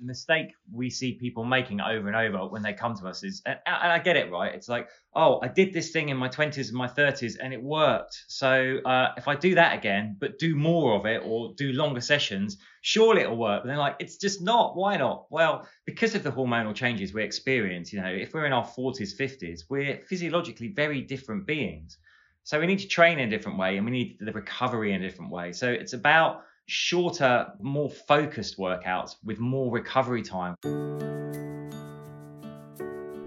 mistake we see people making over and over when they come to us is, and, I get it, right? It's like, oh, I did this thing in my 20s and my 30s and it worked. So uh, if I do that again, but do more of it or do longer sessions, surely it'll work. But then, like, it's just not. Why not? Well, because of the hormonal changes we experience, you know, if we're in our 40s, 50s, we're physiologically very different beings. So we need to train in a different way and we need the recovery in a different way. So it's about shorter, more focused workouts with more recovery time.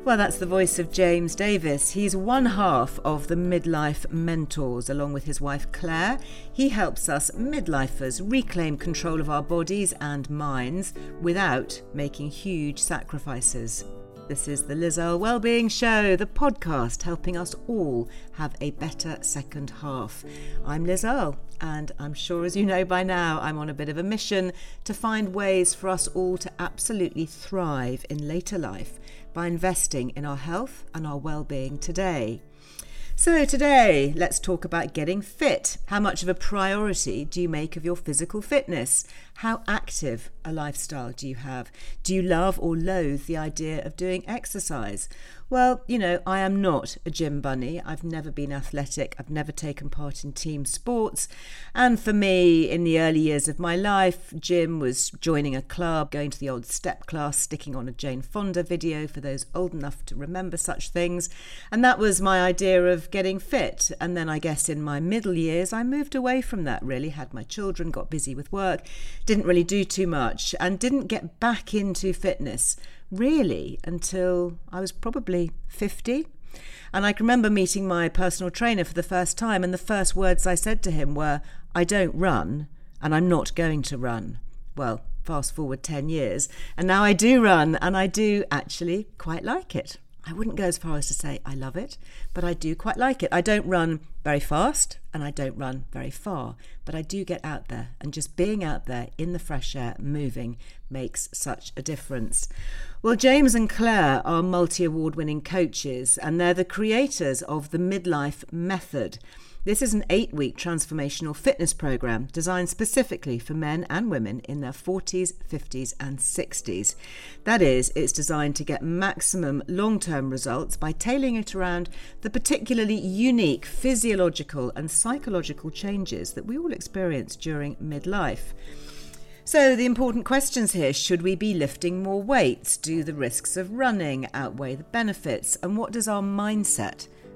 Well, that's the voice of James Davis. He's one half of the Midlife Mentors, along with his wife Claire. He helps us midlifers reclaim control of our bodies and minds without making huge sacrifices. This is the Liz Earle Wellbeing Show, the podcast helping us all have a better second half. I'm Liz Earle, and I'm sure as you know by now, I'm on a bit of a mission to find ways for us all to absolutely thrive in later life by investing in our health and our well-being today. So, today, let's talk about getting fit. How much of a priority do you make of your physical fitness? How active a lifestyle do you have? Do you love or loathe the idea of doing exercise? Well, you know, I am not a gym bunny. I've never been athletic. I've never taken part in team sports. And for me, in the early years of my life, gym was joining a club, going to the old step class, sticking on a Jane Fonda video for those old enough to remember such things. And that was my idea of getting fit. And then I guess in my middle years, I moved away from that really, had my children, got busy with work, didn't really do too much, and didn't get back into fitness really until I was probably 50. And I can remember meeting my personal trainer for the first time, and the first words I said to him were, I don't run, and I'm not going to run. Well, fast forward 10 years, and now I do run, and I do actually quite like it. I wouldn't go as far as to say I love it, but I do quite like it. I don't run very fast and I don't run very far, but I do get out there, and just being out there in the fresh air, moving, makes such a difference. Well, James and Claire are multi award winning coaches, and they're the creators of the Midlife Method. This is an eight week transformational fitness program designed specifically for men and women in their 40s, 50s, and 60s. That is, it's designed to get maximum long term results by tailoring it around the particularly unique physiological and psychological changes that we all experience during midlife. So, the important questions here should we be lifting more weights? Do the risks of running outweigh the benefits? And what does our mindset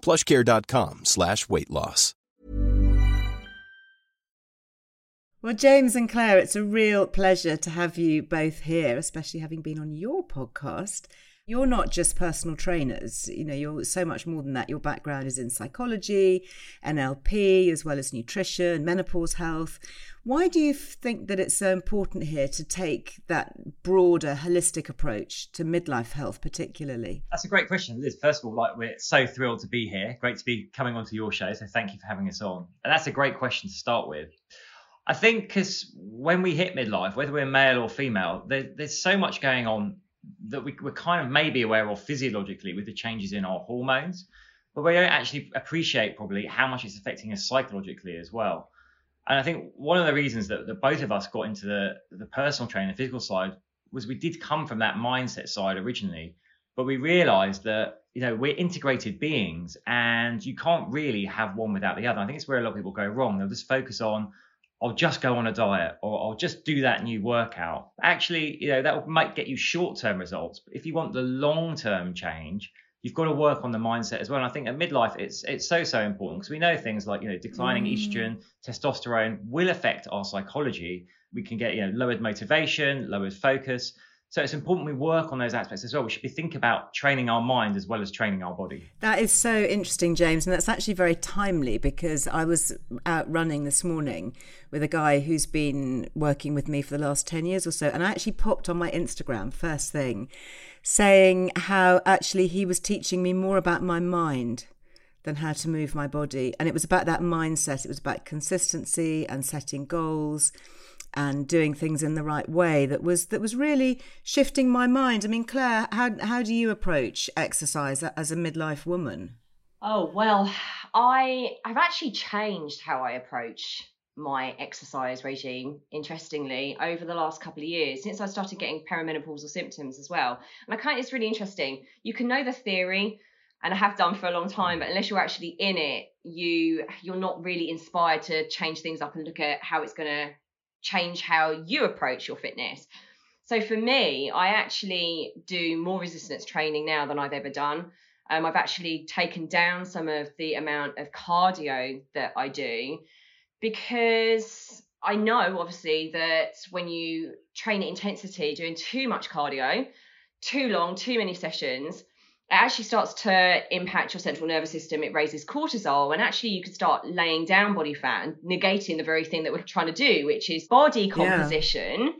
plushcare.com slash weight loss. Well, James and Claire, it's a real pleasure to have you both here, especially having been on your podcast. You're not just personal trainers, you know, you're so much more than that. Your background is in psychology, NLP, as well as nutrition, menopause health. Why do you think that it's so important here to take that broader, holistic approach to midlife health, particularly? That's a great question, Liz. First of all, like we're so thrilled to be here. Great to be coming onto your show. So thank you for having us on. And that's a great question to start with. I think because when we hit midlife, whether we're male or female, there, there's so much going on that we, we're kind of maybe aware of physiologically with the changes in our hormones, but we don't actually appreciate probably how much it's affecting us psychologically as well. And I think one of the reasons that, that both of us got into the, the personal training, the physical side, was we did come from that mindset side originally, but we realized that, you know, we're integrated beings and you can't really have one without the other. I think it's where a lot of people go wrong. They'll just focus on, I'll just go on a diet or I'll just do that new workout. Actually, you know, that might get you short term results. But if you want the long term change, you've got to work on the mindset as well. And I think at midlife, it's it's so so important because we know things like you know declining mm. estrogen, testosterone will affect our psychology. We can get you know lowered motivation, lowered focus. So it's important we work on those aspects as well. We should be thinking about training our mind as well as training our body. That is so interesting, James, and that's actually very timely because I was out running this morning with a guy who's been working with me for the last 10 years or so, and I actually popped on my Instagram first thing saying how actually he was teaching me more about my mind than how to move my body. And it was about that mindset, it was about consistency and setting goals and doing things in the right way that was that was really shifting my mind. I mean, Claire, how how do you approach exercise as a midlife woman? Oh well, I I've actually changed how I approach my exercise regime interestingly over the last couple of years since I started getting perimenopausal symptoms as well. And I kind of, it's really interesting. You can know the theory and I have done for a long time, but unless you're actually in it, you you're not really inspired to change things up and look at how it's going to change how you approach your fitness. So for me, I actually do more resistance training now than I've ever done. Um, I've actually taken down some of the amount of cardio that I do because I know obviously that when you train at intensity, doing too much cardio, too long, too many sessions, actually starts to impact your central nervous system. It raises cortisol, and actually, you could start laying down body fat and negating the very thing that we're trying to do, which is body composition. Yeah.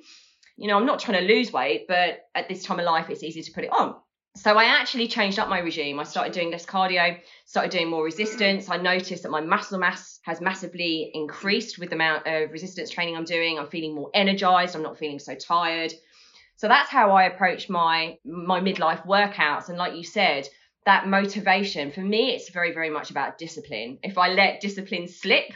You know, I'm not trying to lose weight, but at this time of life, it's easy to put it on. So I actually changed up my regime. I started doing less cardio, started doing more resistance. I noticed that my muscle mass has massively increased with the amount of resistance training I'm doing. I'm feeling more energized. I'm not feeling so tired. So that's how I approach my my midlife workouts. And like you said, that motivation for me, it's very very much about discipline. If I let discipline slip,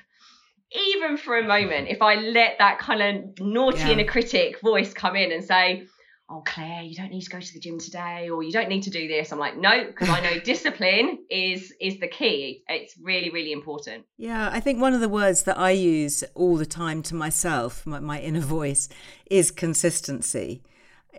even for a moment, if I let that kind of naughty yeah. inner critic voice come in and say, oh claire you don't need to go to the gym today or you don't need to do this i'm like no because i know discipline is is the key it's really really important yeah i think one of the words that i use all the time to myself my, my inner voice is consistency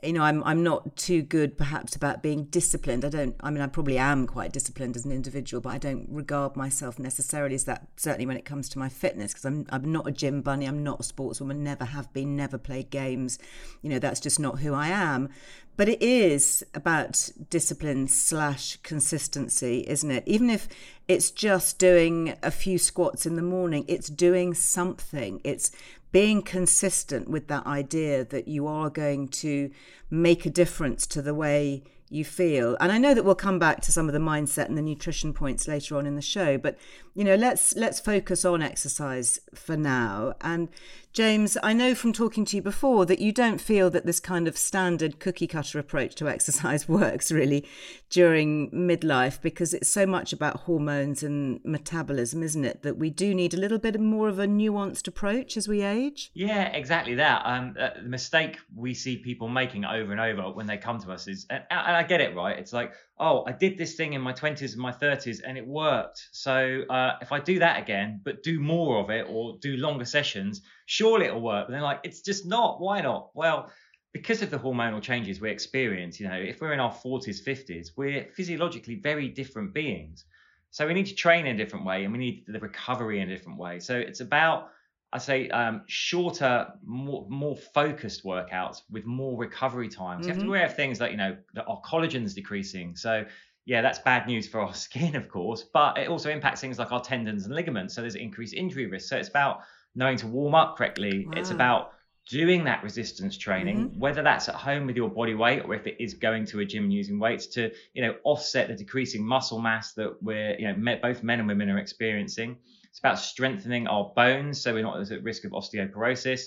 you know i'm i'm not too good perhaps about being disciplined. I don't i mean i probably am quite disciplined as an individual but i don't regard myself necessarily as that certainly when it comes to my fitness because i'm i'm not a gym bunny i'm not a sportswoman never have been never played games. You know that's just not who i am but it is about discipline slash consistency isn't it? Even if it's just doing a few squats in the morning it's doing something. It's being consistent with that idea that you are going to make a difference to the way you feel. And I know that we'll come back to some of the mindset and the nutrition points later on in the show, but you know, let's let's focus on exercise for now. And James, I know from talking to you before that you don't feel that this kind of standard cookie cutter approach to exercise works really during midlife because it's so much about hormones and metabolism, isn't it? That we do need a little bit more of a nuanced approach as we age. Yeah, exactly that. Um, uh, the mistake we see people making over and over when they come to us is, and I get it, right? It's like, oh, I did this thing in my 20s and my 30s and it worked. So uh, if I do that again, but do more of it or do longer sessions, surely it'll work. But they're like, it's just not. Why not? Well, because of the hormonal changes we experience, you know, if we're in our 40s, 50s, we're physiologically very different beings. So we need to train in a different way and we need the recovery in a different way. So it's about I say um, shorter, more, more focused workouts with more recovery times. Mm-hmm. You have to be mm-hmm. aware of things like you know that our collagen's decreasing. So yeah, that's bad news for our skin, of course, but it also impacts things like our tendons and ligaments. So there's increased injury risk. So it's about knowing to warm up correctly. Wow. It's about doing that resistance training, mm-hmm. whether that's at home with your body weight or if it is going to a gym and using weights to, you know, offset the decreasing muscle mass that we're, you know, both men and women are experiencing. It's about strengthening our bones so we're not at risk of osteoporosis.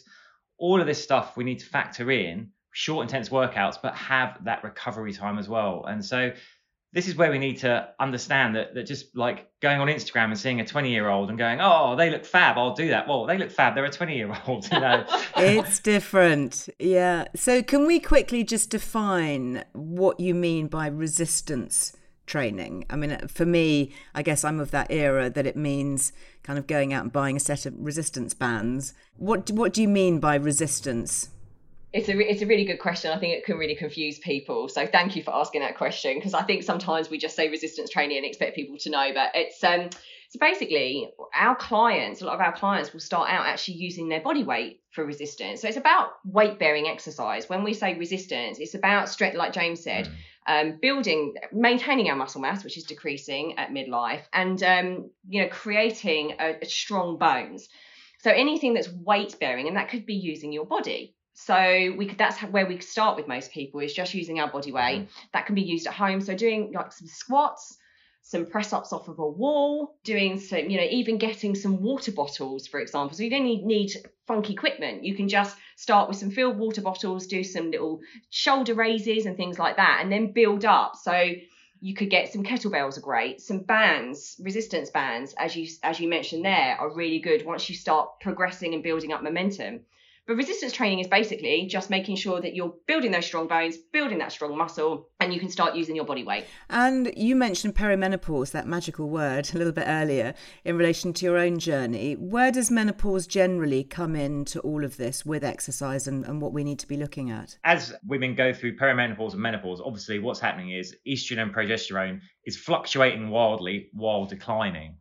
All of this stuff we need to factor in short, intense workouts, but have that recovery time as well. And so this is where we need to understand that, that just like going on Instagram and seeing a 20 year old and going, oh, they look fab, I'll do that. Well, they look fab, they're a 20 year old, you know. it's different. Yeah. So, can we quickly just define what you mean by resistance training? I mean, for me, I guess I'm of that era that it means kind of going out and buying a set of resistance bands. What what do you mean by resistance? It's a it's a really good question. I think it can really confuse people. So thank you for asking that question because I think sometimes we just say resistance training and expect people to know, but it's um so basically our clients, a lot of our clients will start out actually using their body weight for resistance. So it's about weight bearing exercise. When we say resistance, it's about strength, like James said. Mm. Um, building, maintaining our muscle mass, which is decreasing at midlife, and um, you know, creating a, a strong bones. So anything that's weight bearing, and that could be using your body. So we could that's where we start with most people is just using our body weight. Mm. That can be used at home. So doing like some squats, some press ups off of a wall, doing some, you know, even getting some water bottles, for example. So you don't need, need funky equipment. You can just start with some filled water bottles, do some little shoulder raises and things like that, and then build up. So you could get some kettlebells are great some bands resistance bands as you as you mentioned there are really good once you start progressing and building up momentum but resistance training is basically just making sure that you're building those strong bones, building that strong muscle, and you can start using your body weight. And you mentioned perimenopause, that magical word, a little bit earlier in relation to your own journey. Where does menopause generally come into all of this with exercise and, and what we need to be looking at? As women go through perimenopause and menopause, obviously what's happening is estrogen and progesterone is fluctuating wildly while declining.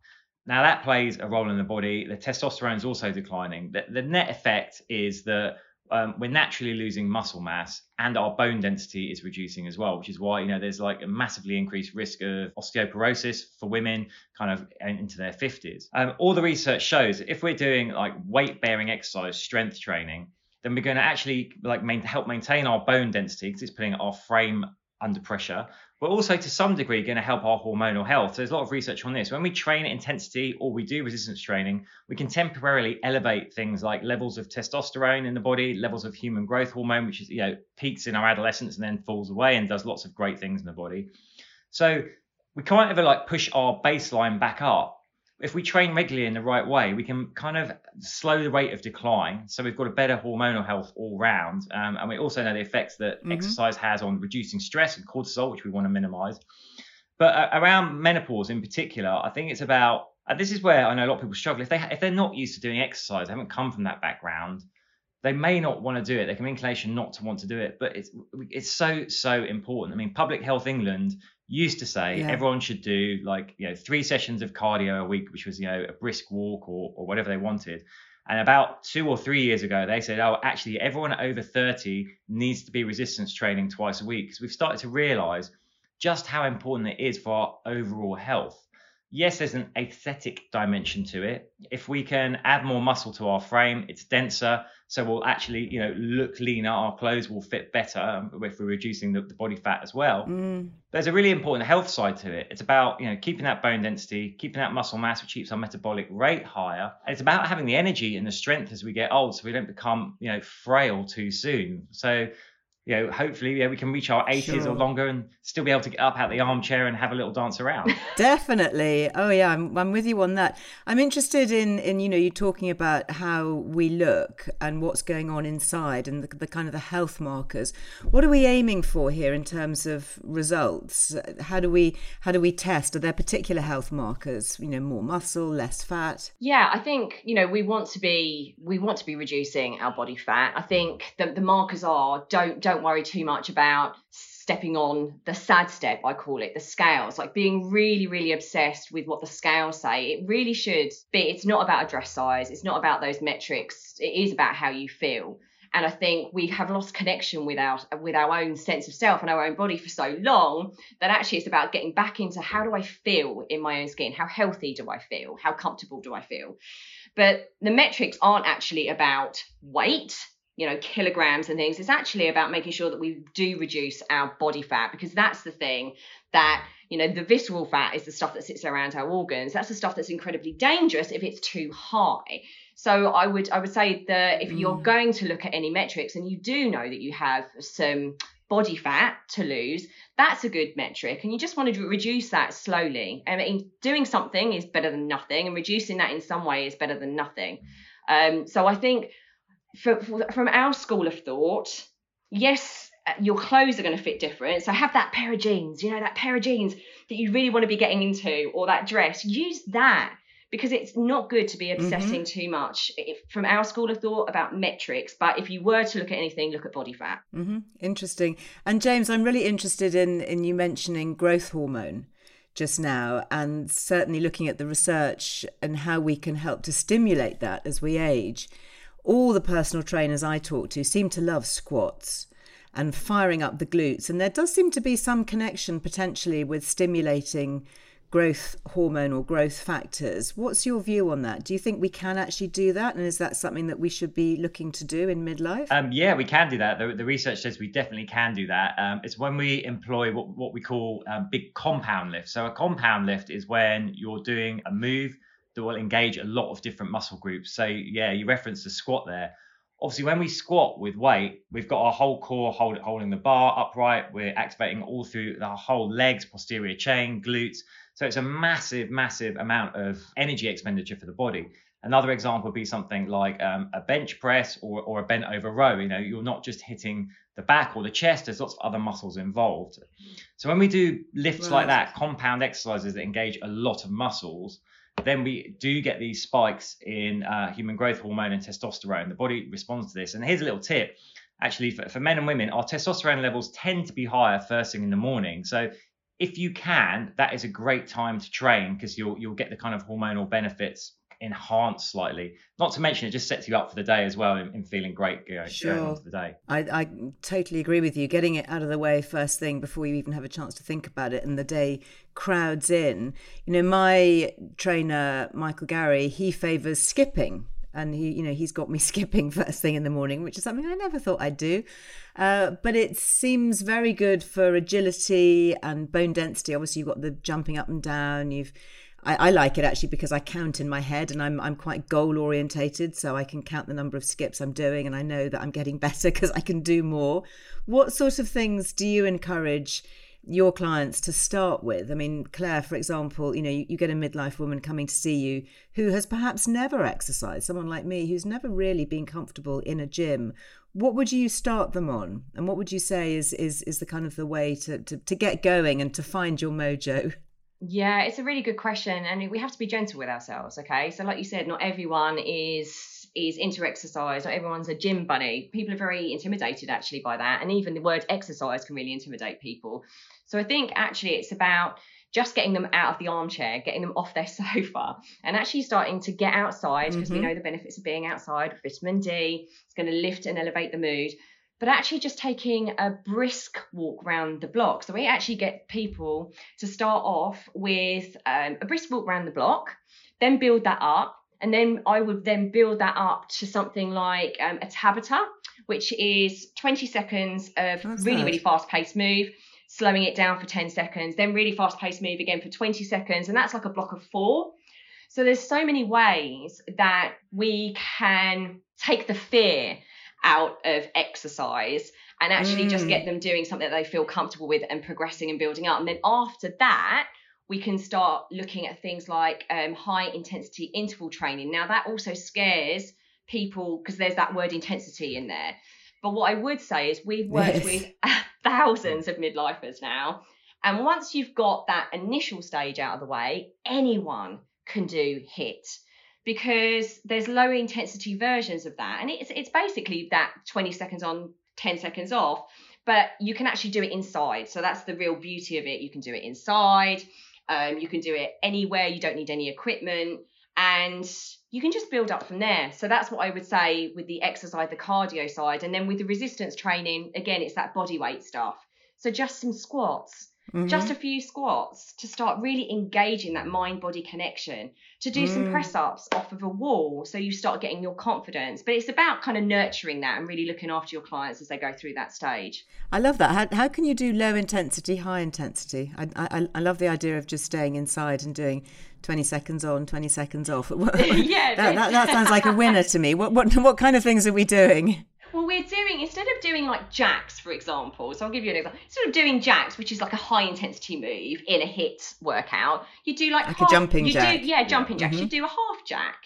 Now that plays a role in the body. The testosterone is also declining. The, the net effect is that um, we're naturally losing muscle mass and our bone density is reducing as well, which is why, you know, there's like a massively increased risk of osteoporosis for women kind of into their 50s. Um, all the research shows if we're doing like weight bearing exercise, strength training, then we're going to actually like main, help maintain our bone density because it's putting our frame under pressure, but also to some degree going to help our hormonal health. So There's a lot of research on this. When we train at intensity or we do resistance training, we can temporarily elevate things like levels of testosterone in the body, levels of human growth hormone, which is you know peaks in our adolescence and then falls away and does lots of great things in the body. So we can't ever like push our baseline back up if we train regularly in the right way, we can kind of slow the rate of decline. So we've got a better hormonal health all round. Um, and we also know the effects that mm-hmm. exercise has on reducing stress and cortisol, which we want to minimize. But uh, around menopause in particular, I think it's about, and this is where I know a lot of people struggle. If, they, if they're not used to doing exercise, they haven't come from that background, they may not want to do it. They can be inclination not to want to do it, but it's it's so so important. I mean, Public Health England used to say yeah. everyone should do like you know three sessions of cardio a week, which was you know a brisk walk or or whatever they wanted. And about two or three years ago, they said, oh, actually, everyone over 30 needs to be resistance training twice a week because we've started to realize just how important it is for our overall health yes, there's an aesthetic dimension to it. If we can add more muscle to our frame, it's denser, so we'll actually, you know, look leaner. Our clothes will fit better um, if we're reducing the, the body fat as well. Mm. There's a really important health side to it. It's about, you know, keeping that bone density, keeping that muscle mass, which keeps our metabolic rate higher. And it's about having the energy and the strength as we get old, so we don't become, you know, frail too soon. So you know, hopefully, yeah, we can reach our 80s sure. or longer and still be able to get up out the armchair and have a little dance around. Definitely. Oh yeah, I'm, I'm with you on that. I'm interested in in you know you're talking about how we look and what's going on inside and the, the kind of the health markers. What are we aiming for here in terms of results? How do we how do we test? Are there particular health markers? You know, more muscle, less fat. Yeah, I think you know we want to be we want to be reducing our body fat. I think the the markers are don't don't don't worry too much about stepping on the sad step, I call it, the scales, like being really, really obsessed with what the scales say. It really should be, it's not about a dress size, it's not about those metrics, it is about how you feel. And I think we have lost connection with our with our own sense of self and our own body for so long that actually it's about getting back into how do I feel in my own skin? How healthy do I feel? How comfortable do I feel? But the metrics aren't actually about weight you know kilograms and things it's actually about making sure that we do reduce our body fat because that's the thing that you know the visceral fat is the stuff that sits around our organs. That's the stuff that's incredibly dangerous if it's too high. So i would i would say that if mm. you're going to look at any metrics and you do know that you have some body fat to lose that's a good metric. And you just want to reduce that slowly. I mean doing something is better than nothing and reducing that in some way is better than nothing. Um, so i think from, from our school of thought, yes, uh, your clothes are going to fit different. So have that pair of jeans, you know, that pair of jeans that you really want to be getting into, or that dress. Use that because it's not good to be Mm-hmm. obsessing too much if, from our school of thought about metrics. But if you were to look at anything, look at body fat. hmm Interesting. And James, I'm really interested in in you mentioning growth hormone just now, and certainly looking at the research and how we can help to stimulate that as we age. All the personal trainers I talk to seem to love squats and firing up the glutes, and there does seem to be some connection potentially with stimulating growth hormone or growth factors. What's your view on that? Do you think we can actually do that? And is that something that we should be looking to do in midlife? Um, yeah, we can do that. The, the research says we definitely can do that. Um, it's when we employ what, what we call um, big compound lifts. So a compound lift is when you're doing a move that will engage a lot of different muscle groups. So yeah, you referenced the squat there. Obviously, when we squat with weight, we've got our whole core hold, holding the bar upright. We're activating all through the whole legs, posterior chain, glutes. So it's a massive, massive amount of energy expenditure for the body. Another example would be something like um, a bench press or, or a bent over row. You know, you're not just hitting the back or the chest, there's lots of other muscles involved. So when we do lifts like that, compound exercises that engage a lot of muscles, then we do get these spikes in uh, human growth hormone and testosterone. The body responds to this. And here's a little tip actually, for, for men and women, our testosterone levels tend to be higher first thing in the morning. So if you can, that is a great time to train because you'll you'll get the kind of hormonal benefits enhanced slightly. Not to mention it just sets you up for the day as well in, in feeling great you know, going Sure. into the day. I, I totally agree with you. Getting it out of the way first thing before you even have a chance to think about it, and the day crowds in. You know, my trainer Michael Gary, he favours skipping, and he, you know, he's got me skipping first thing in the morning, which is something I never thought I'd do. Uh, but it seems very good for agility and bone density. Obviously, you've got the jumping up and down. You've I, I like it actually because I count in my head and I'm I'm quite goal orientated, so I can count the number of skips I'm doing and I know that I'm getting better because I can do more. What sort of things do you encourage your clients to start with? I mean, Claire, for example, you know, you, you get a midlife woman coming to see you who has perhaps never exercised, someone like me who's never really been comfortable in a gym. What would you start them on? And what would you say is is is the kind of the way to, to, to get going and to find your mojo? Yeah, it's a really good question, and we have to be gentle with ourselves. Okay, so like you said, not everyone is is into exercise. Not everyone's a gym bunny. People are very intimidated actually by that, and even the word exercise can really intimidate people. So I think actually it's about just getting them out of the armchair, getting them off their sofa, and actually starting to get outside because we Mhm. know the benefits of being outside. Vitamin D, it's going to lift and elevate the mood. But actually, just taking a brisk walk around the block. So we actually get people to start off with um, a brisk walk around the block, then build that up. And then I would then build that up to something like um, a Tabata, which is 20 seconds of What's really, that? really fast paced move, slowing it down for 10 seconds, then really fast paced move again for 20 seconds. And that's like a block of four. So there's so many ways that we can take the fear out of exercise and actually just Mm. get them doing something that they feel comfortable with and progressing and building up. And then after that, we can start looking at things like um, high intensity interval training. Now, that also scares people because there's that word intensity in there. But what I would say is we've worked Yes. with thousands of midlifers now. And once you've got that initial stage out of the way, anyone can do HIIT because there's low intensity versions of that. And it's it's basically that 20 seconds on, 10 seconds off, but you can actually do it inside. So that's the real beauty of it. You can do it inside. Um, you can do it anywhere. You don't need any equipment. And you can just build up from there. So that's what I would say with the exercise, the cardio side. And then with the resistance training, again, it's that body weight stuff. So just some squats, just a few squats to start really engaging that mind body connection, to do some Mm. press ups off of a wall. So you start getting your confidence. But it's about kind of nurturing that and really looking after your clients as they go through that stage. I love that. How, how can you do low intensity, high intensity? I, I, I love the idea of just staying inside and doing 20 seconds on, 20 seconds off. Yeah, that, that, that sounds like a winner to me. What, what, what kind of things are we doing? Well, we're doing instead of doing like jacks, for example. So I'll give you an example. Instead of doing jacks, which is like a high intensity move in a HIIT workout, you do like Like a jumping you jack. Do, yeah, jumping jacks. Mhm. You do a half jack.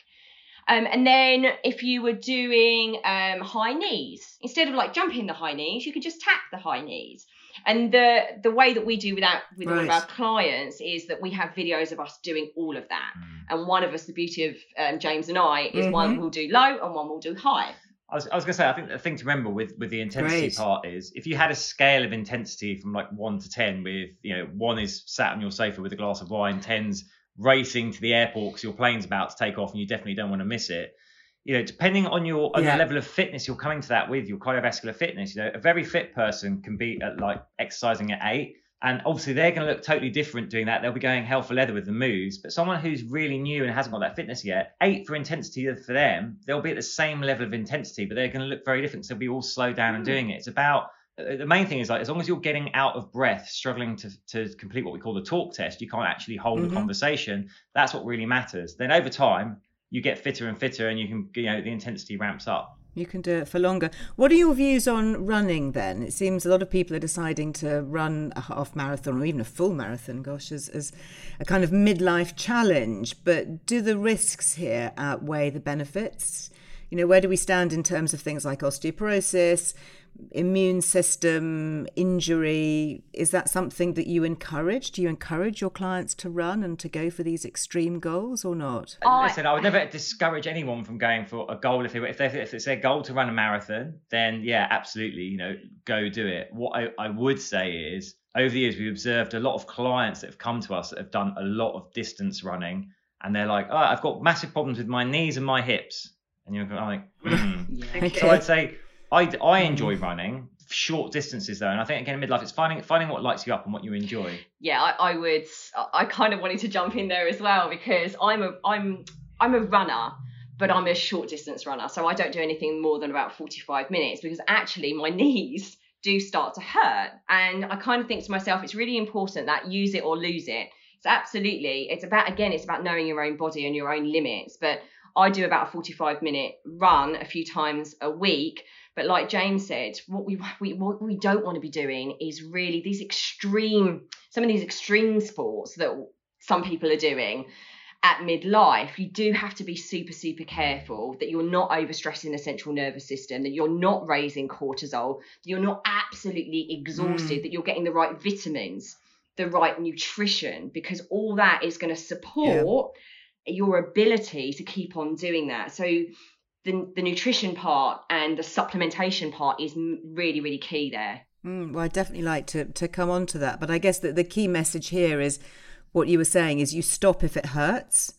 Um, and then if you were doing um, high knees, instead of like jumping the high knees, you could just tap the high knees. And the the way that we do with that with all of our clients is that we have videos of us doing all of that. And one of us, the beauty of um, James and I, is one will do low and one will do high. I was, I was going to say, I think the thing to remember with, with the intensity Great. part is if you had a scale of intensity from like one to 10, with, you know, one is sat on your sofa with a glass of wine, 10's racing to the airport because your plane's about to take off and you definitely don't want to miss it. You know, depending on your on Yeah. the level of fitness you're coming to that with your cardiovascular fitness, you know, a very fit person can be at like exercising at eight. And obviously they're going to look totally different doing that. They'll be going hell for leather with the moves. But someone who's really new and hasn't got that fitness yet, eight for intensity for them, they'll be at the same level of intensity, but they're going to look very different. So they'll be all slowed down and doing it. It's about uh, the main thing is like as long as you're getting out of breath, struggling to to complete what we call the talk test, you can't actually hold Mhm. a conversation. That's what really matters. Then over time, you get fitter and fitter, and you can you know the intensity ramps up. You can do it for longer. What are your views on running then? It seems a lot of people are deciding to run a half marathon or even a full marathon, gosh, as, as a kind of midlife challenge. But do the risks here outweigh the benefits? You know, where do we stand in terms of things like osteoporosis, immune system, injury? Is that something that you encourage? Do you encourage your clients to run and to go for these extreme goals or not? I- Listen, I would never discourage anyone from going for a goal if they if, they, if it's their goal to run a marathon. Then yeah, absolutely, you know, go do it. What I, I would say is over the years we've observed a lot of clients that have come to us that have done a lot of distance running, and they're like, oh, I've got massive problems with my knees and my hips, and you're like, hmm. Okay. So I'd say I, I hmm. enjoy running short distances though, and I think again in midlife it's finding finding what lights you up and what you enjoy. yeah, I, I would. I kind of wanted to jump in there as well because I'm a I'm I'm a runner, but I'm a short distance runner, so I don't do anything more than about 45 minutes because actually my knees do start to hurt, and I kind of think to myself, it's really important that use it or lose it. It's absolutely. It's about again, it's about knowing your own body and your own limits, but. I do about a 45 minute run a few times a week. But like James said, what we, we what we don't want to be doing is really these extreme, some of these extreme sports that some people are doing at midlife. You do have to be super super careful that you're not overstressing the central nervous system, that you're not raising cortisol, that you're not absolutely exhausted, mm. that you're getting the right vitamins, the right nutrition, because all that is going to support your ability to keep on doing that. So the, the nutrition part and the supplementation part is really, really key there. Mm, well, I'd definitely like to, to come on to that. But I guess that the key message here is what you were saying is you stop if it hurts.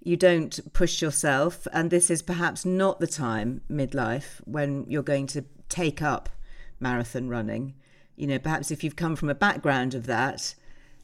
You don't push yourself. And this is perhaps not the time midlife when you're going to take up marathon running. You know, perhaps if you've come from a background of that,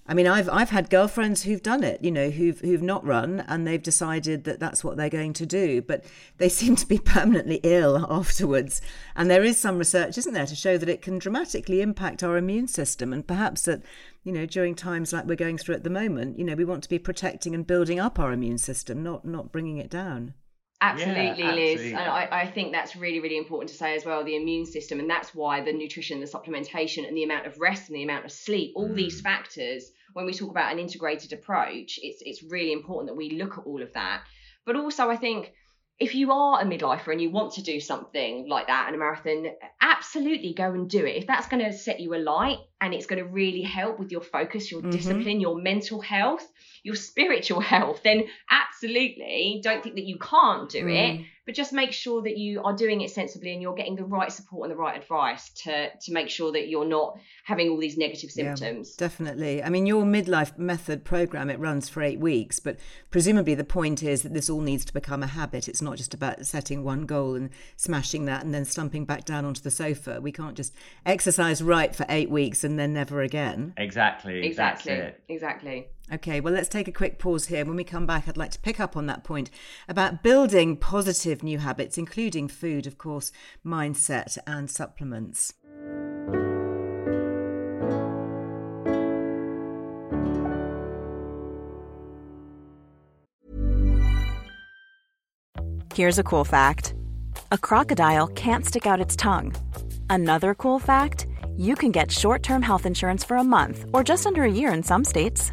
I mean, I've I've had girlfriends who've done it, you know, who've who've not run and they've decided that that's what they're going to do, but they seem to be permanently ill afterwards. And there is some research, isn't there, to show that it can dramatically impact our immune system, and perhaps that, you know, during times like we're going through at the moment, you know, we want to be protecting and building up our immune system, not not bringing it down. Absolutely, Liz. absolutely. And I, I think that's really, really important to say as well the immune system. And that's why the nutrition, the supplementation, and the amount of rest and the amount of sleep, all mm. these factors, when we talk about an integrated approach, it's, it's really important that we look at all of that. But also, I think if you are a midlifer and you want to do something like that in a marathon, absolutely go and do it. If that's going to set you alight and it's going to really help with your focus, your mm-hmm. discipline, your mental health, your spiritual health, then absolutely don't think that you can't do it, mm. but just make sure that you are doing it sensibly and you're getting the right support and the right advice to to make sure that you're not having all these negative Yeah, symptoms. definitely. I mean, your midlife method program it runs for eight weeks, but presumably the point is that this all needs to become a habit. It's not just about setting one goal and smashing that and then slumping back down onto the sofa. We can't just exercise right for eight weeks and then never again. Exactly. Exactly. That's. Exactly. Okay, well, let's take a quick pause here. When we come back, I'd like to pick up on that point about building positive new habits, including food, of course, mindset, and supplements. Here's a cool fact a crocodile can't stick out its tongue. Another cool fact you can get short term health insurance for a month or just under a year in some states.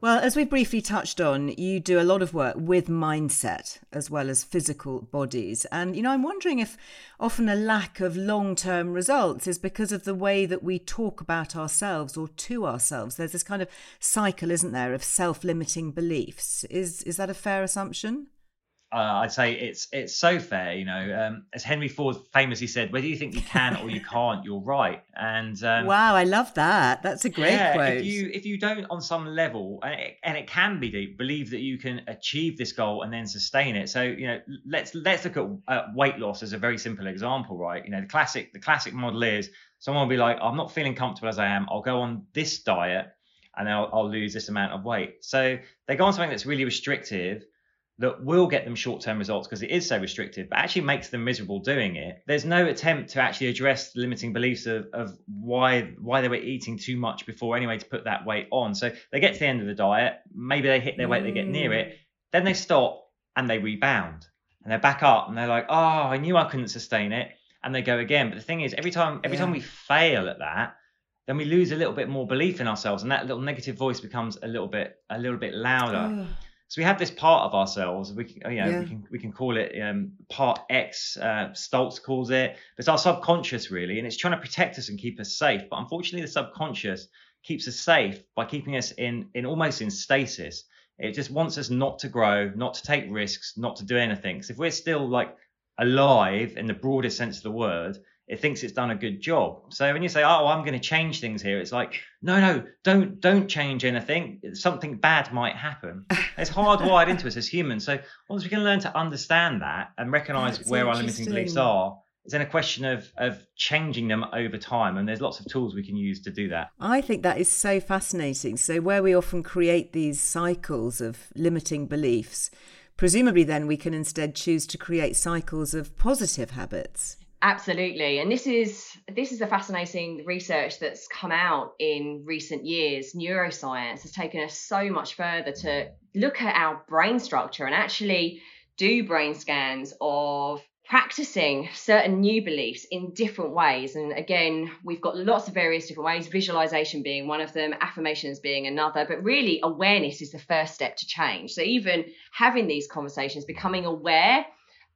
Well, as we briefly touched on, you do a lot of work with mindset as well as physical bodies. And, you know, I'm wondering if often a lack of long term results is because of the way that we talk about ourselves or to ourselves. There's this kind of cycle, isn't there, of self limiting beliefs. Is, is that a fair assumption? Uh, I'd say it's it's so fair. You know, um, as Henry Ford famously said, "Whether you think you can or you can't, you're right." And um, wow, I love that. That's a great yeah, quote. If you if you don't, on some level, and it, and it can be deep, believe that you can achieve this goal and then sustain it. So you know, let's let's look at uh, weight loss as a very simple example, right? You know, the classic the classic model is someone will be like, "I'm not feeling comfortable as I am. I'll go on this diet." And I'll, I'll lose this amount of weight. So they go on something that's really restrictive, that will get them short term results because it is so restrictive, but actually makes them miserable doing it. There's no attempt to actually address the limiting beliefs of, of why why they were eating too much before anyway to put that weight on. So they get to the end of the diet, maybe they hit their weight, they get near it, then they stop and they rebound and they're back up and they're like, oh, I knew I couldn't sustain it, and they go again. But the thing is, every time every yeah. time we fail at that, then we lose a little bit more belief in ourselves, and that little negative voice becomes a little bit a little bit louder. So we have this part of ourselves. We can, you know, yeah. we can we can call it um, part X. Uh, Stoltz calls it. But it's our subconscious really, and it's trying to protect us and keep us safe. But unfortunately, the subconscious keeps us safe by keeping us in in almost in stasis. It just wants us not to grow, not to take risks, not to do anything. Because if we're still like alive in the broadest sense of the word, it thinks it's done a good job. So when you say, "Oh, I'm going to change things here," it's like, "No, no, don't don't change anything. Something bad might happen." It's hardwired into us as humans. So once we can learn to understand that and recognize That's where our limiting beliefs are, it's then a question of of changing them over time. And there's lots of tools we can use to do that. I think that is so fascinating. So where we often create these cycles of limiting beliefs. Presumably, then we can instead choose to create cycles of positive habits. Absolutely. And this is this is a fascinating research that's come out in recent years. Neuroscience has taken us so much further to look at our brain structure and actually do brain scans of practicing certain new beliefs in different ways. And again, we've got lots of various different ways, visualization being one of them, affirmations being another, but really awareness is the first step to change. So even having these conversations, becoming aware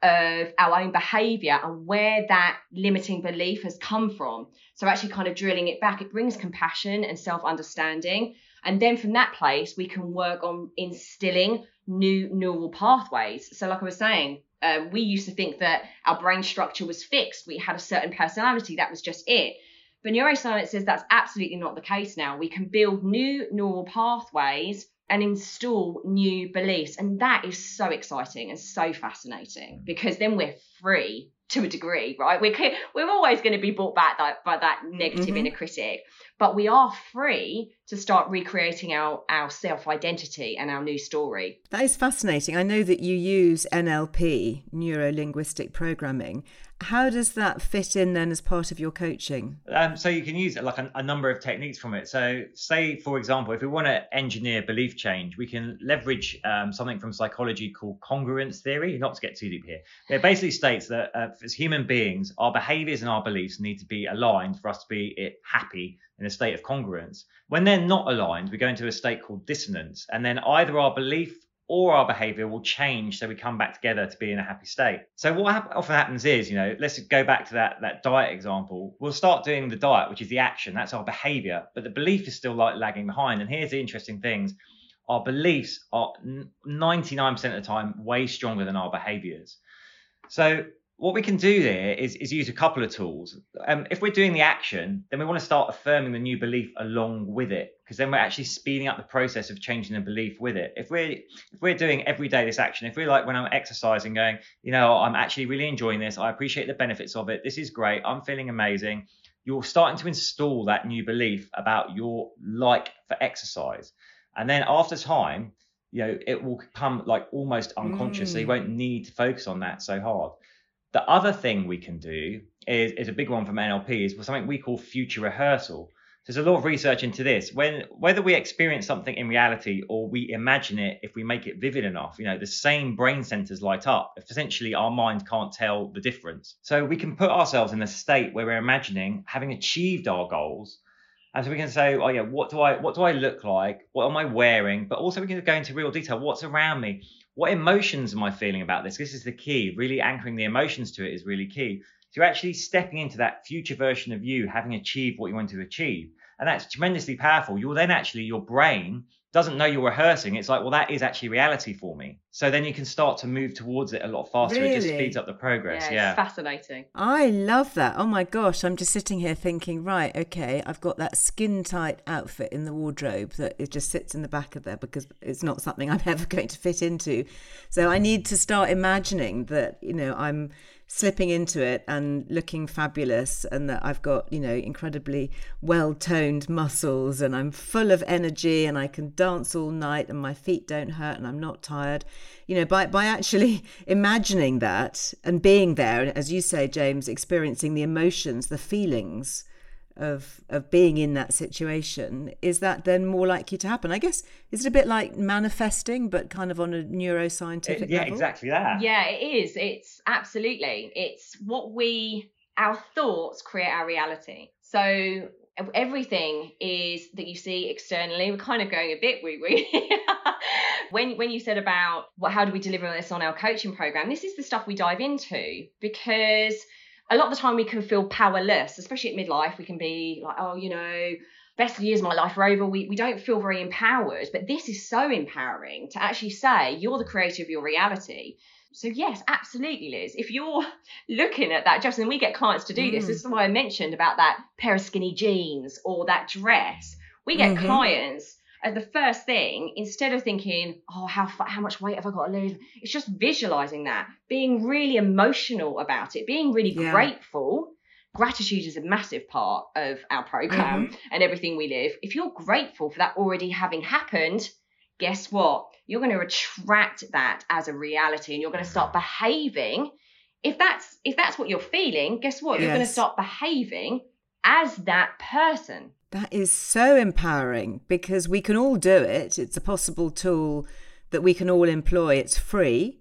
of our own behavior and where that limiting belief has come from. So, actually, kind of drilling it back, it brings compassion and self understanding. And then from that place, we can work on instilling new neural pathways. So, like I was saying, um, we used to think that our brain structure was fixed. We had a certain personality, that was just it. But neuroscience says that's absolutely not the case now. We can build new neural pathways and install new beliefs. And that is so exciting and so fascinating because then we're free to a degree, right? We're we're always going to be brought back by, by that negative mm-hmm. inner critic, but we are free to start recreating our our self identity and our new story. That is fascinating. I know that you use NLP, neuro linguistic programming, how does that fit in then as part of your coaching? Um, so you can use like a, a, number of techniques from it. So say, for example, if we want to engineer belief change, we can leverage um, something from psychology called congruence theory. Not to get too deep here, it basically states that uh, as human beings, our behaviors and our beliefs need to be aligned for us to be happy in a state of congruence. When they're not aligned, we go into a state called dissonance, and then either our belief or our behavior will change so we come back together to be in a happy state. So what often happens is, you know, let's go back to that that diet example. We'll start doing the diet, which is the action, that's our behavior, but the belief is still like lagging behind. And here's the interesting things. Our beliefs are 99% of the time way stronger than our behaviors. So what we can do there is, is use a couple of tools. Um, if we're doing the action, then we want to start affirming the new belief along with it, because then we're actually speeding up the process of changing the belief with it. If we're if we're doing every day this action, if we're like when I'm exercising, going, you know, I'm actually really enjoying this. I appreciate the benefits of it. This is great. I'm feeling amazing. You're starting to install that new belief about your like for exercise, and then after time, you know, it will come like almost unconscious. Mm. So you mm. won't need to focus on that so hard. The other thing we can do is, is a big one from NLP is something we call future rehearsal. There's a lot of research into this. When whether we experience something in reality or we imagine it, if we make it vivid enough, you know, the same brain centers light up. Essentially our mind can't tell the difference. So we can put ourselves in a state where we're imagining having achieved our goals. And so we can say, oh yeah, what do I what do I look like? What am I wearing? But also we can go into real detail. What's around me? What emotions am I feeling about this? This is the key. Really anchoring the emotions to it is really key. So you're actually stepping into that future version of you, having achieved what you want to achieve. And that's tremendously powerful. You'll then actually, your brain doesn't know you're rehearsing. It's like, well, that is actually reality for me. So then you can start to move towards it a lot faster. Really? It just speeds up the progress. Yeah, yeah. fascinating. I love that. Oh my gosh, I'm just sitting here thinking, right, okay, I've got that skin tight outfit in the wardrobe that it just sits in the back of there because it's not something I'm ever going to fit into. So I need to start imagining that, you know, I'm slipping into it and looking fabulous and that I've got, you know, incredibly well toned muscles and I'm full of energy and I can dance all night and my feet don't hurt and I'm not tired. You know, by, by actually imagining that and being there, and as you say, James, experiencing the emotions, the feelings of of being in that situation is that then more likely to happen? I guess is it a bit like manifesting but kind of on a neuroscientific it, yeah level? exactly that. Yeah it is. It's absolutely. It's what we our thoughts create our reality. So everything is that you see externally we're kind of going a bit woo woo when when you said about what how do we deliver this on our coaching program this is the stuff we dive into because a lot of the time we can feel powerless, especially at midlife. We can be like, oh, you know, best years of my life are over. We, we don't feel very empowered, but this is so empowering to actually say you're the creator of your reality. So yes, absolutely, Liz. If you're looking at that, Justin, we get clients to do mm. this. This is why I mentioned about that pair of skinny jeans or that dress. We get mm-hmm. clients the first thing, instead of thinking, oh, how how much weight have I got to lose? It's just visualizing that, being really emotional about it, being really yeah. grateful. Gratitude is a massive part of our program mm-hmm. and everything we live. If you're grateful for that already having happened, guess what? You're going to attract that as a reality and you're going to start behaving. If that's if that's what you're feeling, guess what? Yes. You're going to start behaving as that person. That is so empowering because we can all do it. It's a possible tool that we can all employ. It's free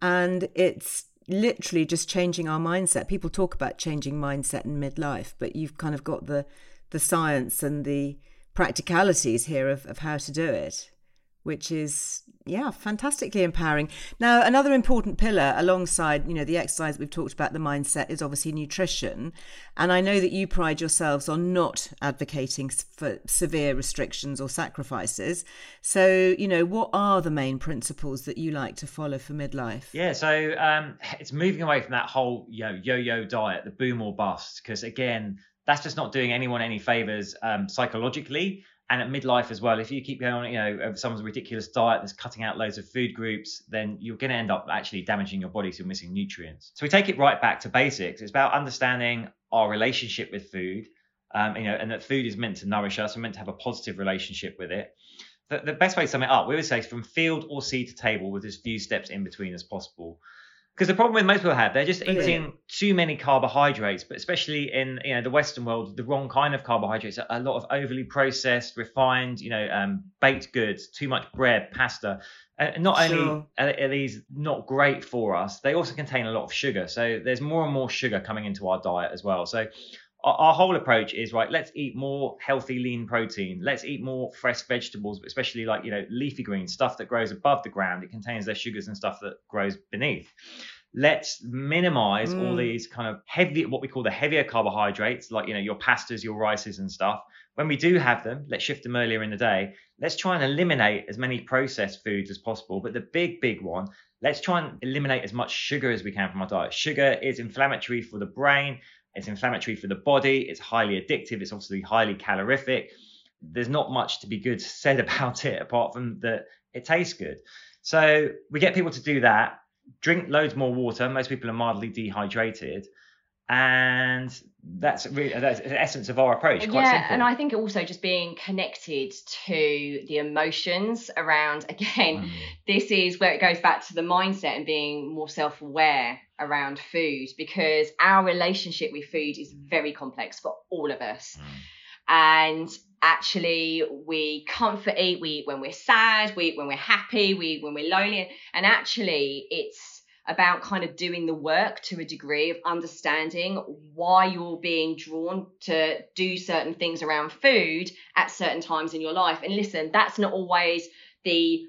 and it's literally just changing our mindset. People talk about changing mindset in midlife, but you've kind of got the the science and the practicalities here of, of how to do it, which is yeah fantastically empowering. Now another important pillar alongside you know the exercise we've talked about the mindset is obviously nutrition. And i know that you pride yourselves on not advocating for severe restrictions or sacrifices. So you know what are the main principles that you like to follow for midlife? Yeah so um, it's moving away from that whole you know yo-yo diet the boom or bust because again that's just not doing anyone any favors um, psychologically and at midlife as well, if you keep going on, you know, someone's ridiculous diet that's cutting out loads of food groups, then you're going to end up actually damaging your body, so you're missing nutrients. So we take it right back to basics. It's about understanding our relationship with food, um, you know, and that food is meant to nourish us. We're meant to have a positive relationship with it. The, the best way to sum it up, we would say from field or seed to table with as few steps in between as possible because the problem with most people have they're just eating too many carbohydrates but especially in you know the western world the wrong kind of carbohydrates a lot of overly processed refined you know um, baked goods too much bread pasta. And not sure. only are these not great for us they also contain a lot of sugar. So there's more and more sugar coming into our diet as well. So our, whole approach is right let's eat more healthy lean protein. Let's eat more fresh vegetables especially like you know leafy greens stuff that grows above the ground. It contains less sugars and stuff that grows beneath. Let's minimize mm. all these kind of heavy what we call the heavier carbohydrates like you know your pastas your rices and stuff. When we do have them let's shift them earlier in the day let's try and eliminate as many processed foods as possible. But the big big one let's try and eliminate as much sugar as we can from our diet. Sugar is inflammatory for the brain it's inflammatory for the body. It's highly addictive. It's obviously highly calorific. There's not much to be good said about it apart from that it tastes good. So we get people to do that. Drink loads more water. Most people are mildly dehydrated and that's really that's the essence of our approach yeah simple. and i think also just being connected to the emotions around again mm. this is where it goes back to the mindset and being more self-aware around food because our relationship with food is very complex for all of us mm. and actually we comfort eat we eat when we're sad we eat when we're happy we eat when we're lonely and actually it's about kind of doing the work to a degree of understanding why you're being drawn to do certain things around food at certain times in your life. And listen, that's not always the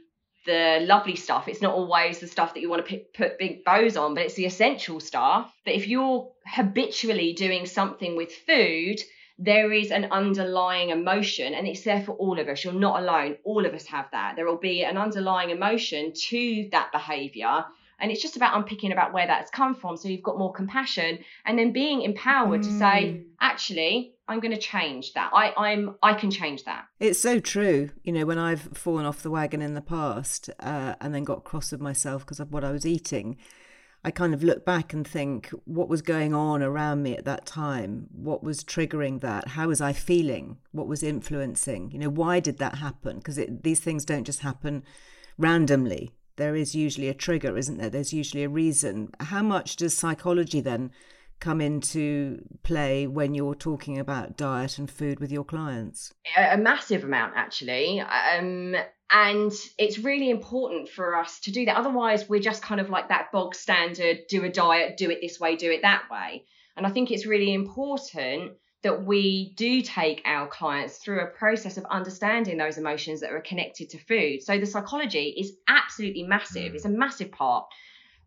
the lovely stuff. It's not always the stuff that you want to pick, put big bows on, but it's the essential stuff. That if you're habitually doing something with food, there is an underlying emotion, and it's there for all of us. You're not alone. All of us have that. There will be an underlying emotion to that behavior and it's just about unpicking about where that's come from so you've got more compassion and then being empowered mm. to say mm. actually i'm going to change that i i'm i can change that it's so true you know when i've fallen off the wagon in the past uh, and then got cross with myself because of what i was eating I kind of look back and think what was going on around me at that time? What was triggering that? How was I feeling? What was influencing? You know, why did that happen? Because these things don't just happen randomly there is usually a trigger, isn't there? There's usually a reason. How much does psychology then come into play when you're talking about diet and food with your clients? A, massive amount, actually. Um, and it's really important for us to do that. Otherwise, we're just kind of like that bog standard do a diet, do it this way, do it that way. And I think it's really important that we do take our clients through a process of understanding those emotions that are connected to food. So the psychology is absolutely massive. It's a mm. massive part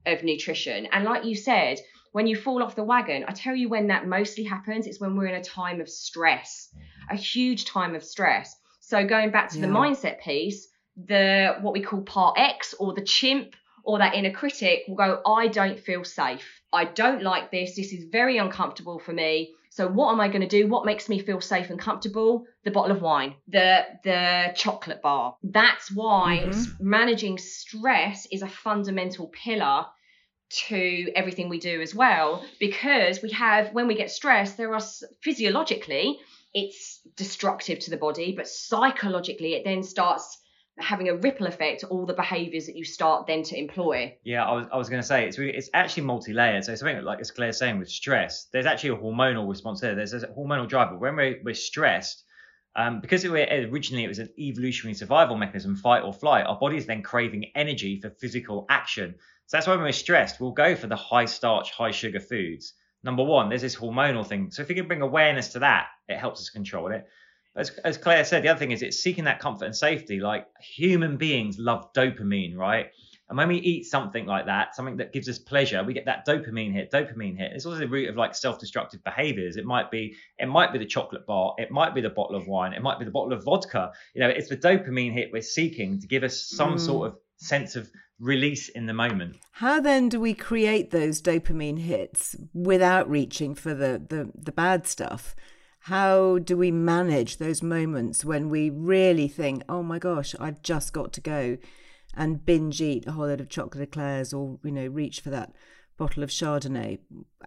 of nutrition. And like you said, when you fall off the wagon, I tell you when that mostly happens, it's when we're in a time of stress, a huge time of stress. So going back to yeah. the mindset piece, the what we call part X or the chimp or that inner critic will go, I don't feel safe. I don't like this. This is very uncomfortable for me. So what am I going to do? What makes me feel safe and comfortable? The bottle of wine, the the chocolate bar. That's why mm-hmm. managing stress is a fundamental pillar to everything we do as well because we have when we get stressed there are physiologically it's destructive to the body but psychologically it then starts having a ripple effect all the behaviors that you start then to employ. Yeah, I was, I was going to say it's really, it's actually multi-layered. So something like as Claire's saying with stress, there's actually a hormonal response there. There's a hormonal driver. When we're, we're stressed, um, because it, originally it was an evolutionary survival mechanism, fight or flight, our body is then craving energy for physical action. So that's why when we're stressed, we'll go for the high starch, high sugar foods. Number one, there's this hormonal thing. So if you can bring awareness to that, it helps us control it. As, as Claire said, the other thing is it's seeking that comfort and safety. Like human beings love dopamine, right? And when we eat something like that, something that gives us pleasure, we get that dopamine hit, dopamine hit. It's also the root of like self-destructive behaviors. It might be, it might be the chocolate bar, it might be the bottle of wine, it might be the bottle of vodka. You know, it's the dopamine hit we're seeking to give us some mm. sort of sense of release in the moment. How then do we create those dopamine hits without reaching for the the, the bad stuff? How do we manage those moments when we really think, oh my gosh, I've just got to go and binge eat a whole load of chocolate eclairs or, you know, reach for that bottle of Chardonnay.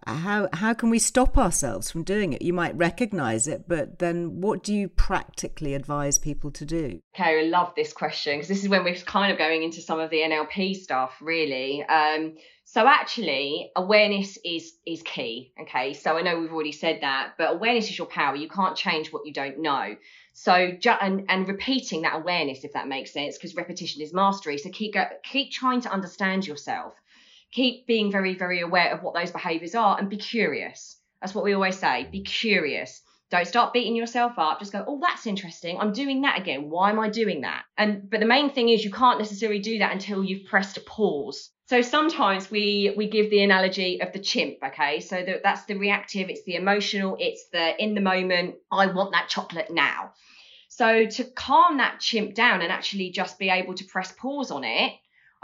How how can we stop ourselves from doing it? You might recognize it, but then what do you practically advise people to do? Okay, I love this question because this is when we're kind of going into some of the NLP stuff, really. Um, so actually, awareness is is key. Okay, so I know we've already said that, but awareness is your power. You can't change what you don't know. So ju- and and repeating that awareness, if that makes sense, because repetition is mastery. So keep go- keep trying to understand yourself keep being very, very aware of what those behaviors are and be curious. That's what we always say be curious. Don't start beating yourself up. Just go, oh, that's interesting. I'm doing that again. Why am I doing that? And but the main thing is you can't necessarily do that until you've pressed pause. So sometimes we we give the analogy of the chimp, okay? So that, that's the reactive, it's the emotional, it's the in the moment, I want that chocolate now. So to calm that chimp down and actually just be able to press pause on it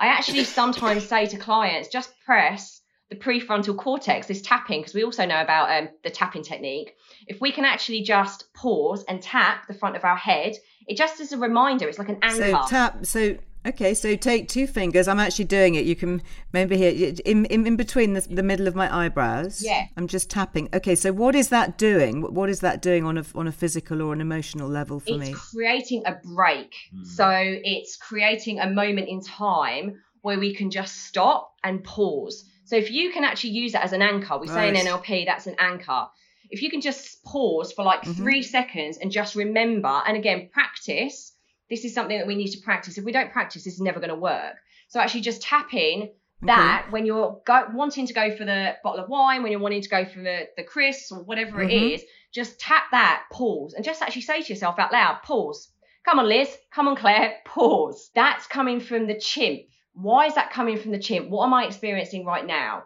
I actually sometimes say to clients, just press the prefrontal cortex, this tapping, because we also know about um, the tapping technique. If we can actually just pause and tap the front of our head, it just is a reminder. It's like an anchor. So tap. So Okay, so take two fingers. I'm actually doing it. You can maybe hear in, in, in between the, the middle of my eyebrows. Yeah. I'm just tapping. Okay, so what is that doing? What is that doing on a on a physical or an emotional level for it's me? It's creating a break. Mm. So it's creating a moment in time where we can just stop and pause. So if you can actually use that as an anchor, we say in NLP that's an anchor. If you can just pause for like mm-hmm. three seconds and just remember, and again practice this is something that we need to practice. If we don't practice, this is never going to work. So actually, just tap in that okay. when you're go, wanting to go for the bottle of wine, when you're wanting to go for the, the crisps or whatever mm-hmm. it is, just tap that, pause, and just actually say to yourself out loud, pause. Come on, Liz. Come on, Claire. Pause. That's coming from the chimp. Why is that coming from the chimp? What am I experiencing right now?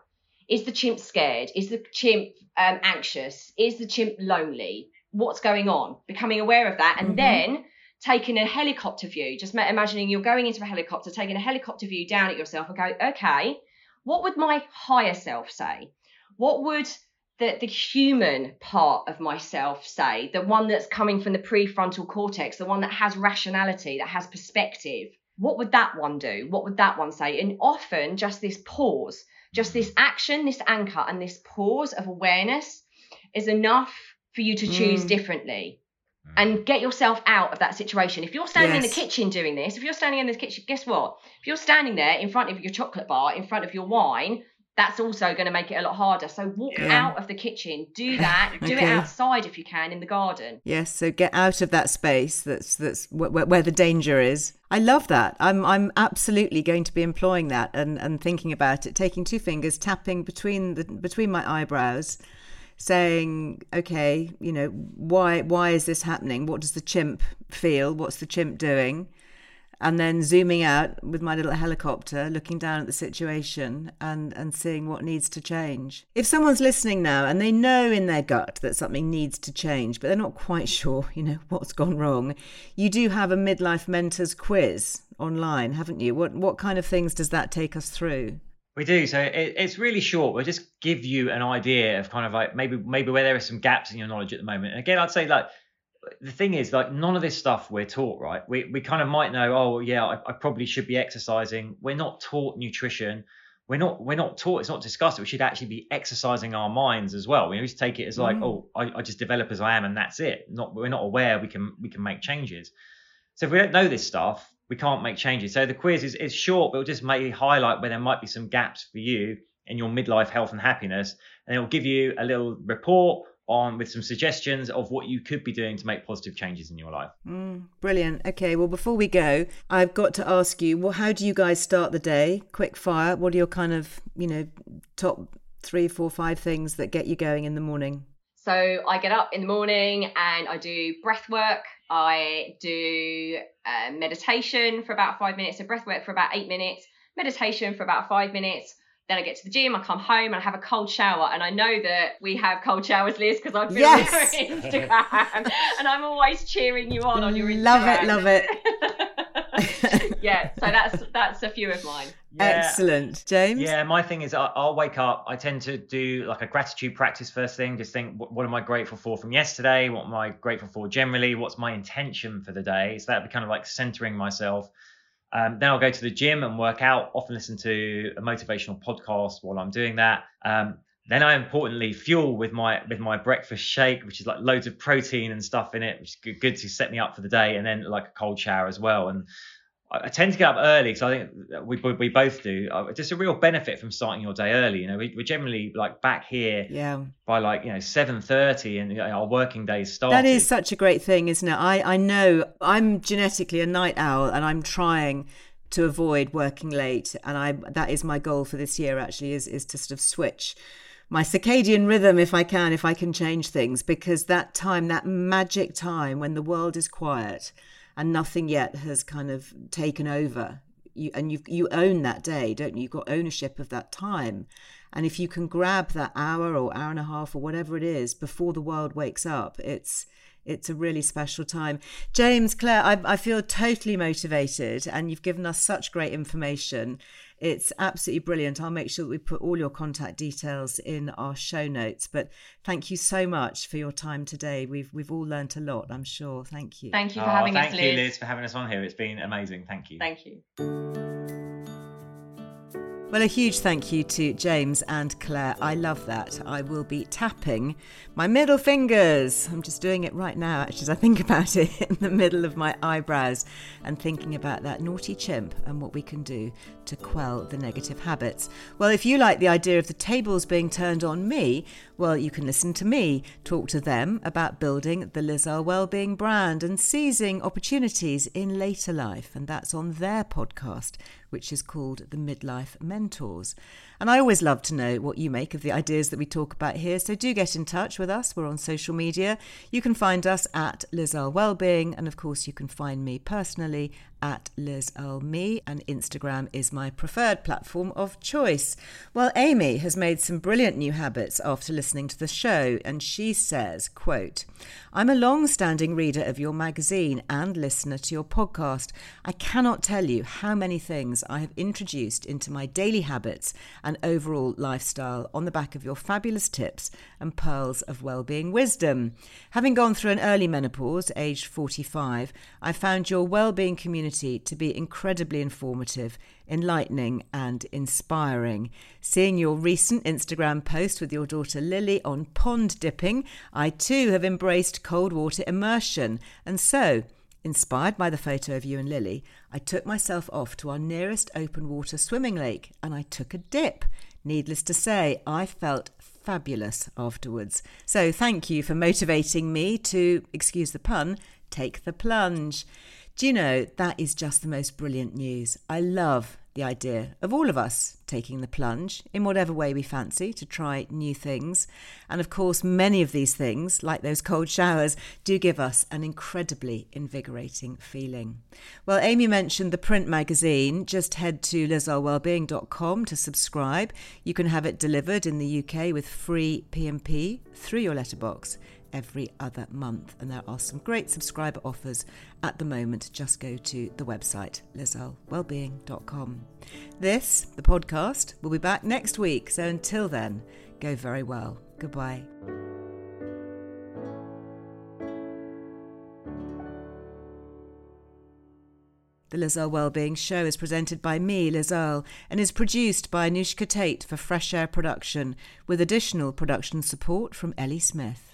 Is the chimp scared? Is the chimp um, anxious? Is the chimp lonely? What's going on? Becoming aware of that, and mm-hmm. then taking a helicopter view, just imagining you're going into a helicopter, taking a helicopter view down at yourself and go, okay, what would my higher self say? What would the, the human part of myself say? The one that's coming from the prefrontal cortex, the one that has rationality, that has perspective. What would that one do? What would that one say? And often, just this pause, just this action, this anchor, and this pause of awareness is enough for you to choose mm. differently and get yourself out of that situation. If you're standing yes. in the kitchen doing this, if you're standing in the kitchen, guess what? If you're standing there in front of your chocolate bar, in front of your wine, that's also going to make it a lot harder. So walk yeah. out of the kitchen, do that, okay. do it outside if you can in the garden. Yes, so get out of that space that's that's where, where the danger is. I love that. I'm I'm absolutely going to be employing that and and thinking about it, taking two fingers, tapping between the between my eyebrows saying, okay, you know, why why is this happening? What does the chimp feel? What's the chimp doing? And then zooming out with my little helicopter, looking down at the situation and, and seeing what needs to change. If someone's listening now and they know in their gut that something needs to change, but they're not quite sure, you know, what's gone wrong, you do have a midlife mentors quiz online, haven't you? What what kind of things does that take us through? We do. So it, it's really short. We'll just give you an idea of kind of like maybe maybe where there are some gaps in your knowledge at the moment. And again, I'd say like the thing is like none of this stuff we're taught, right? We we kind of might know, oh yeah, I, I probably should be exercising. We're not taught nutrition. We're not we're not taught. It's not discussed. We should actually be exercising our minds as well. We always take it as like, mm. oh, I, I just develop as I am and that's it. Not we're not aware we can we can make changes. So if we don't know this stuff, we can't make changes. So the quiz is, is short, but it'll just maybe highlight where there might be some gaps for you in your midlife health and happiness. And it'll give you a little report on with some suggestions of what you could be doing to make positive changes in your life. Mm, brilliant. Okay, well, before we go, I've got to ask you, well, how do you guys start the day? Quick fire. What are your kind of, you know, top three, four, five things that get you going in the morning? So I get up in the morning and I do breath work. I do uh, meditation for about five minutes, so breath work for about eight minutes, meditation for about five minutes. Then I get to the gym, I come home and I have a cold shower. And I know that we have cold showers, Liz, because I've been Yes. on your Instagram and I'm always cheering you on on your Instagram. Love it, love it. yeah, so that's that's a few of mine. Yeah. Excellent. James? Yeah, my thing is I- I'll wake up. I tend to do like a gratitude practice first thing. Just think, what, what am I grateful for from yesterday? What am I grateful for generally? What's my intention for the day? So that'd be kind of like centering myself. Um, then I'll go to the gym and work out. Often listen to a motivational podcast while I'm doing that. Um, then I importantly fuel with my with my breakfast shake, which is like loads of protein and stuff in it, which is good, good to set me up for the day. And then like a cold shower as well. And I tend to get up early because I think we we both do. Just a real benefit from starting your day early. You know, we, we're generally like back here Yeah. by like you know seven thirty, and you know, our working days start. That is such a great thing, isn't it? I, I know I'm genetically a night owl and I'm trying to avoid working late and I that is my goal for this year actually is is to sort of switch my circadian rhythm if I can if I can change things because that time that magic time when the world is quiet and nothing yet has kind of taken over you and you you own that day don't you you've got ownership of that time and if you can grab that hour or hour and a half or whatever it is before the world wakes up it's it's a really special time. James, Claire, I, I feel totally motivated, and you've given us such great information. It's absolutely brilliant. I'll make sure that we put all your contact details in our show notes. But thank you so much for your time today. We've we've all learnt a lot, I'm sure. Thank you. Thank you for Oh, having us, Liz. thank you, Liz. Liz, for having us on here. It's been amazing. Thank you. Thank you. Well, a huge thank you to James and Claire. I love that. I will be tapping my middle fingers. I'm just doing it right now, actually, as I think about it in the middle of my eyebrows and thinking about that naughty chimp and what we can do to quell the negative habits. Well, if you like the idea of the tables being turned on me, well, you can listen to me talk to them about building the Liz Earle Wellbeing brand and seizing opportunities in later life. And that's on their podcast, which is called The Midlife Mentors. And I always love to know what you make of the ideas that we talk about here. So do get in touch with us. We're on social media. You can find us at Liz Earle Wellbeing. And of course, you can find me personally at Liz Me, and Instagram is my preferred platform of choice. Well, Amy has made some brilliant new habits after listening to the show, and she says, quote, I'm a long-standing reader of your magazine and listener to your podcast. I cannot tell you how many things I have introduced into my daily habits and overall lifestyle on the back of your fabulous tips and pearls of well-being wisdom. Having gone through an early menopause, aged 45, I found your well-being community to be incredibly informative, enlightening, and inspiring. Seeing your recent Instagram post with your daughter Lily on pond dipping, I too have embraced cold water immersion. And so, inspired by the photo of you and Lily, I took myself off to our nearest open water swimming lake and I took a dip. Needless to say, I felt fabulous afterwards. So, thank you for motivating me to, excuse the pun, take the plunge. Do you know, that is just the most brilliant news. I love the idea of all of us taking the plunge in whatever way we fancy to try new things. And of course, many of these things, like those cold showers, do give us an incredibly invigorating feeling. Well, Amy mentioned the print magazine. Just head to lizearlewellbeing.com to subscribe. You can have it delivered in the UK with free PMP through your letterbox every other month. And there are some great subscriber offers at the moment. Just go to the website, lizearlewellbeing.com. This, the podcast, will be back next week. So until then, go very well. Goodbye. The Liz Earle Wellbeing Show is presented by me, Liz Earle, and is produced by Anushka Tate for Fresh Air Production, with additional production support from Ellie Smith.